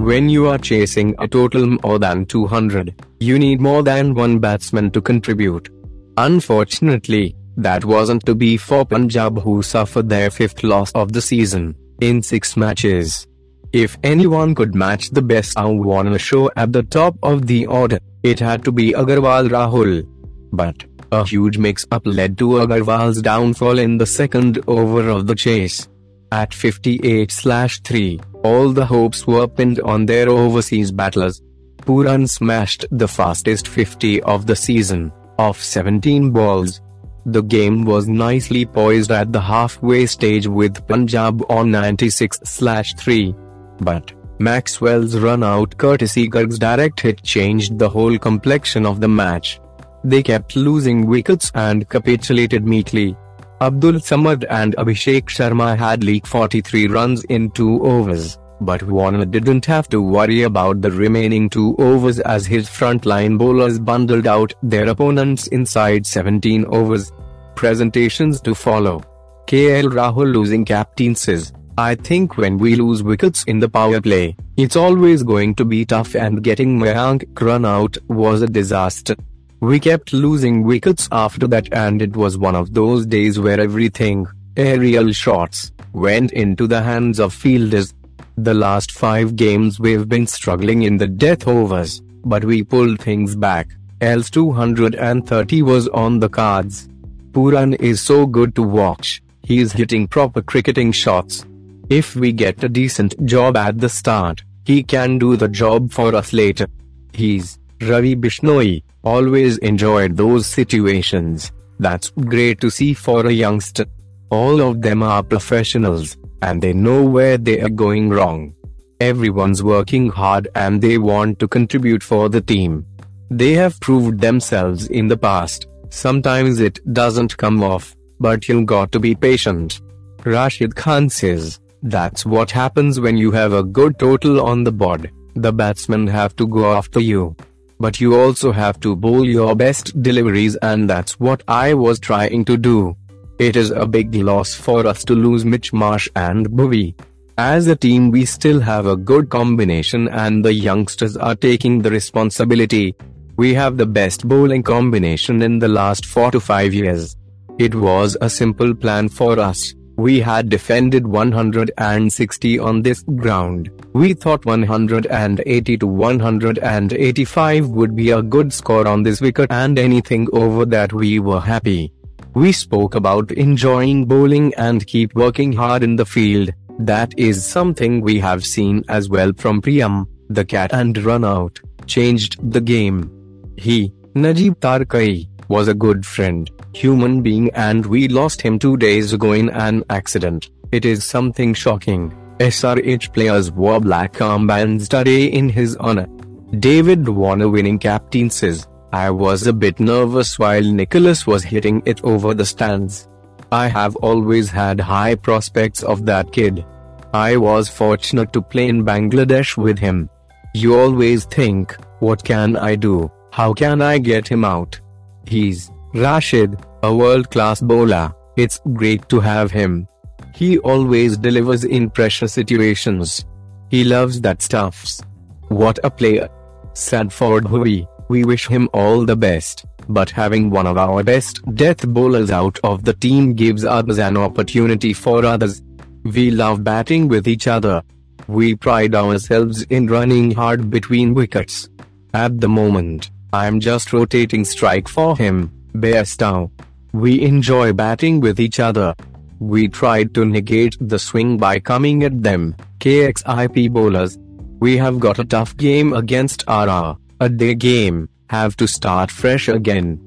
When you are chasing a total more than 200, you need more than one batsman to contribute. Unfortunately, that wasn't to be for Punjab who suffered their fifth loss of the season, in six matches. If anyone could match the best Warner show at the top of the order, it had to be Agarwal Rahul. But, a huge mix-up led to Agarwal's downfall in the second over of the chase. At 58-3, all the hopes were pinned on their overseas battlers. Puran smashed the fastest 50 of the season, off 17 balls. The game was nicely poised at the halfway stage with Punjab on 96-3. But, Maxwell's run-out courtesy Garg's direct hit changed the whole complexion of the match. They kept losing wickets and capitulated meekly. Abdul Samad and Abhishek Sharma had leaked 43 runs in two overs, but Warner didn't have to worry about the remaining two overs as his frontline bowlers bundled out their opponents inside 17 overs. Presentations to follow. KL Rahul losing captain says, I think when we lose wickets in the power play, it's always going to be tough and getting Mayank run out was a disaster. We kept losing wickets after that and it was one of those days where everything, aerial shots, went into the hands of fielders. The last five games we've been struggling in the death overs, but we pulled things back, else 230 was on the cards. Puran is so good to watch, he's hitting proper cricketing shots. If we get a decent job at the start, he can do the job for us later. He's Ravi Bishnoi, always enjoyed those situations. That's great to see for a youngster. All of them are professionals, and they know where they are going wrong. Everyone's working hard and they want to contribute for the team. They have proved themselves in the past. Sometimes it doesn't come off, but you've got to be patient. Rashid Khan says, that's what happens when you have a good total on the board. The batsmen have to go after you but you also have to bowl your best deliveries and that's what I was trying to do. It is a big loss for us to lose Mitch Marsh and Bhuvi. As a team we still have a good combination and the youngsters are taking the responsibility. We have the best bowling combination in the last 4 to 5 years. It was a simple plan for us. We had defended 160 on this ground. We thought 180 to 185 would be a good score on this wicket and anything over that we were happy. We spoke about enjoying bowling and keep working hard in the field. That is something we have seen as well from Priyam, the cat and run out, changed the game. He, Najib Tarkai, was a good friend human being and we lost him two days ago in an accident. It is something shocking. SRH players wore black armbands today in his honor. David Warner winning captain says, I was a bit nervous while Nicholas was hitting it over the stands. I have always had high prospects of that kid. I was fortunate to play in Bangladesh with him. You always think, what can I do? How can I get him out? He's Rashid, a world-class bowler, it's great to have him. He always delivers in pressure situations. He loves that stuffs. What a player. Sad Sadford Bhuvi, we wish him all the best, but having one of our best death bowlers out of the team gives others an opportunity for others. We love batting with each other. We pride ourselves in running hard between wickets. At the moment, I'm just rotating strike for him. Bairstow. We enjoy batting with each other. We tried to negate the swing by coming at them, KXIP bowlers. We have got a tough game against RR, a day game, have to start fresh again.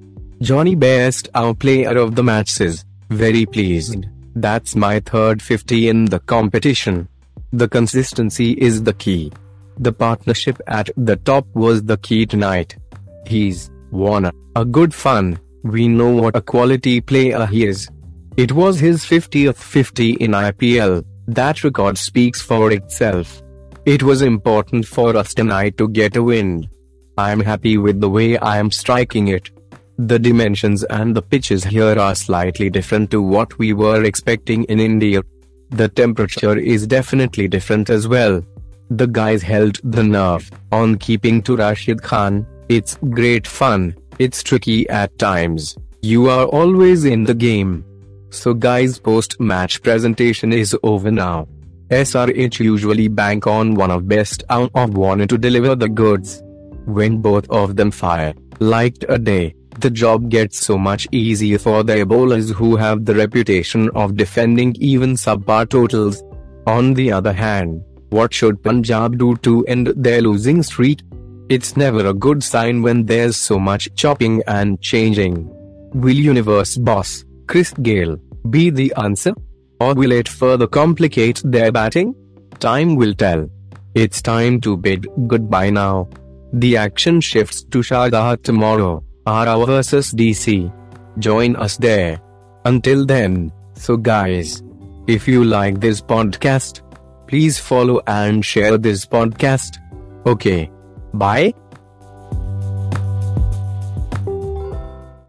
Jonny Bairstow, our player of the match says, very pleased. That's my third 50 in the competition. The consistency is the key. The partnership at the top was the key tonight. He's, Warner, a good fun, we know what a quality player he is. It was his 50th 50 in IPL, that record speaks for itself. It was important for us tonight to get a win. I'm happy with the way I am striking it. The dimensions and the pitches here are slightly different to what we were expecting in India. The temperature is definitely different as well. The guys held the nerve on keeping to Rashid Khan. It's great fun, it's tricky at times. You are always in the game. So guys post match presentation is over now. SRH usually bank on one of best out of one to deliver the goods. When both of them fire, like a day, the job gets so much easier for the bowlers who have the reputation of defending even subpar totals. On the other hand, what should Punjab do to end their losing streak? It's never a good sign when there's so much chopping and changing. Will Universe boss, Chris Gayle, be the answer? Or will it further complicate their batting? Time will tell. It's time to bid goodbye now. The action shifts to Sharjah tomorrow, RR vs DC. Join us there. Until then, so guys, if you like this podcast, please follow and share this podcast. Okay. Bye.